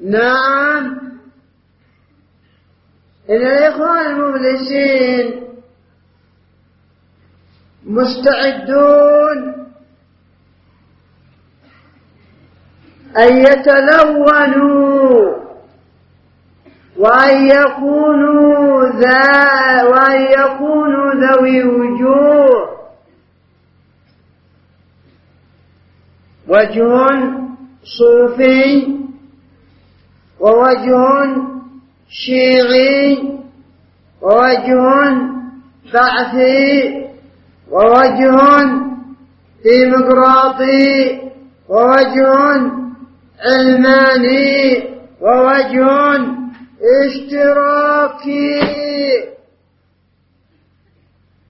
نعم. إن الإخوان المفلسين مستعدون أن يتلونوا وأن يكونوا ذا وأن يكونوا ذوي وجوه. وجه صوفي ووجه شيعي ووجه بعثي ووجه ديمقراطي ووجه علماني ووجه اشتراكي.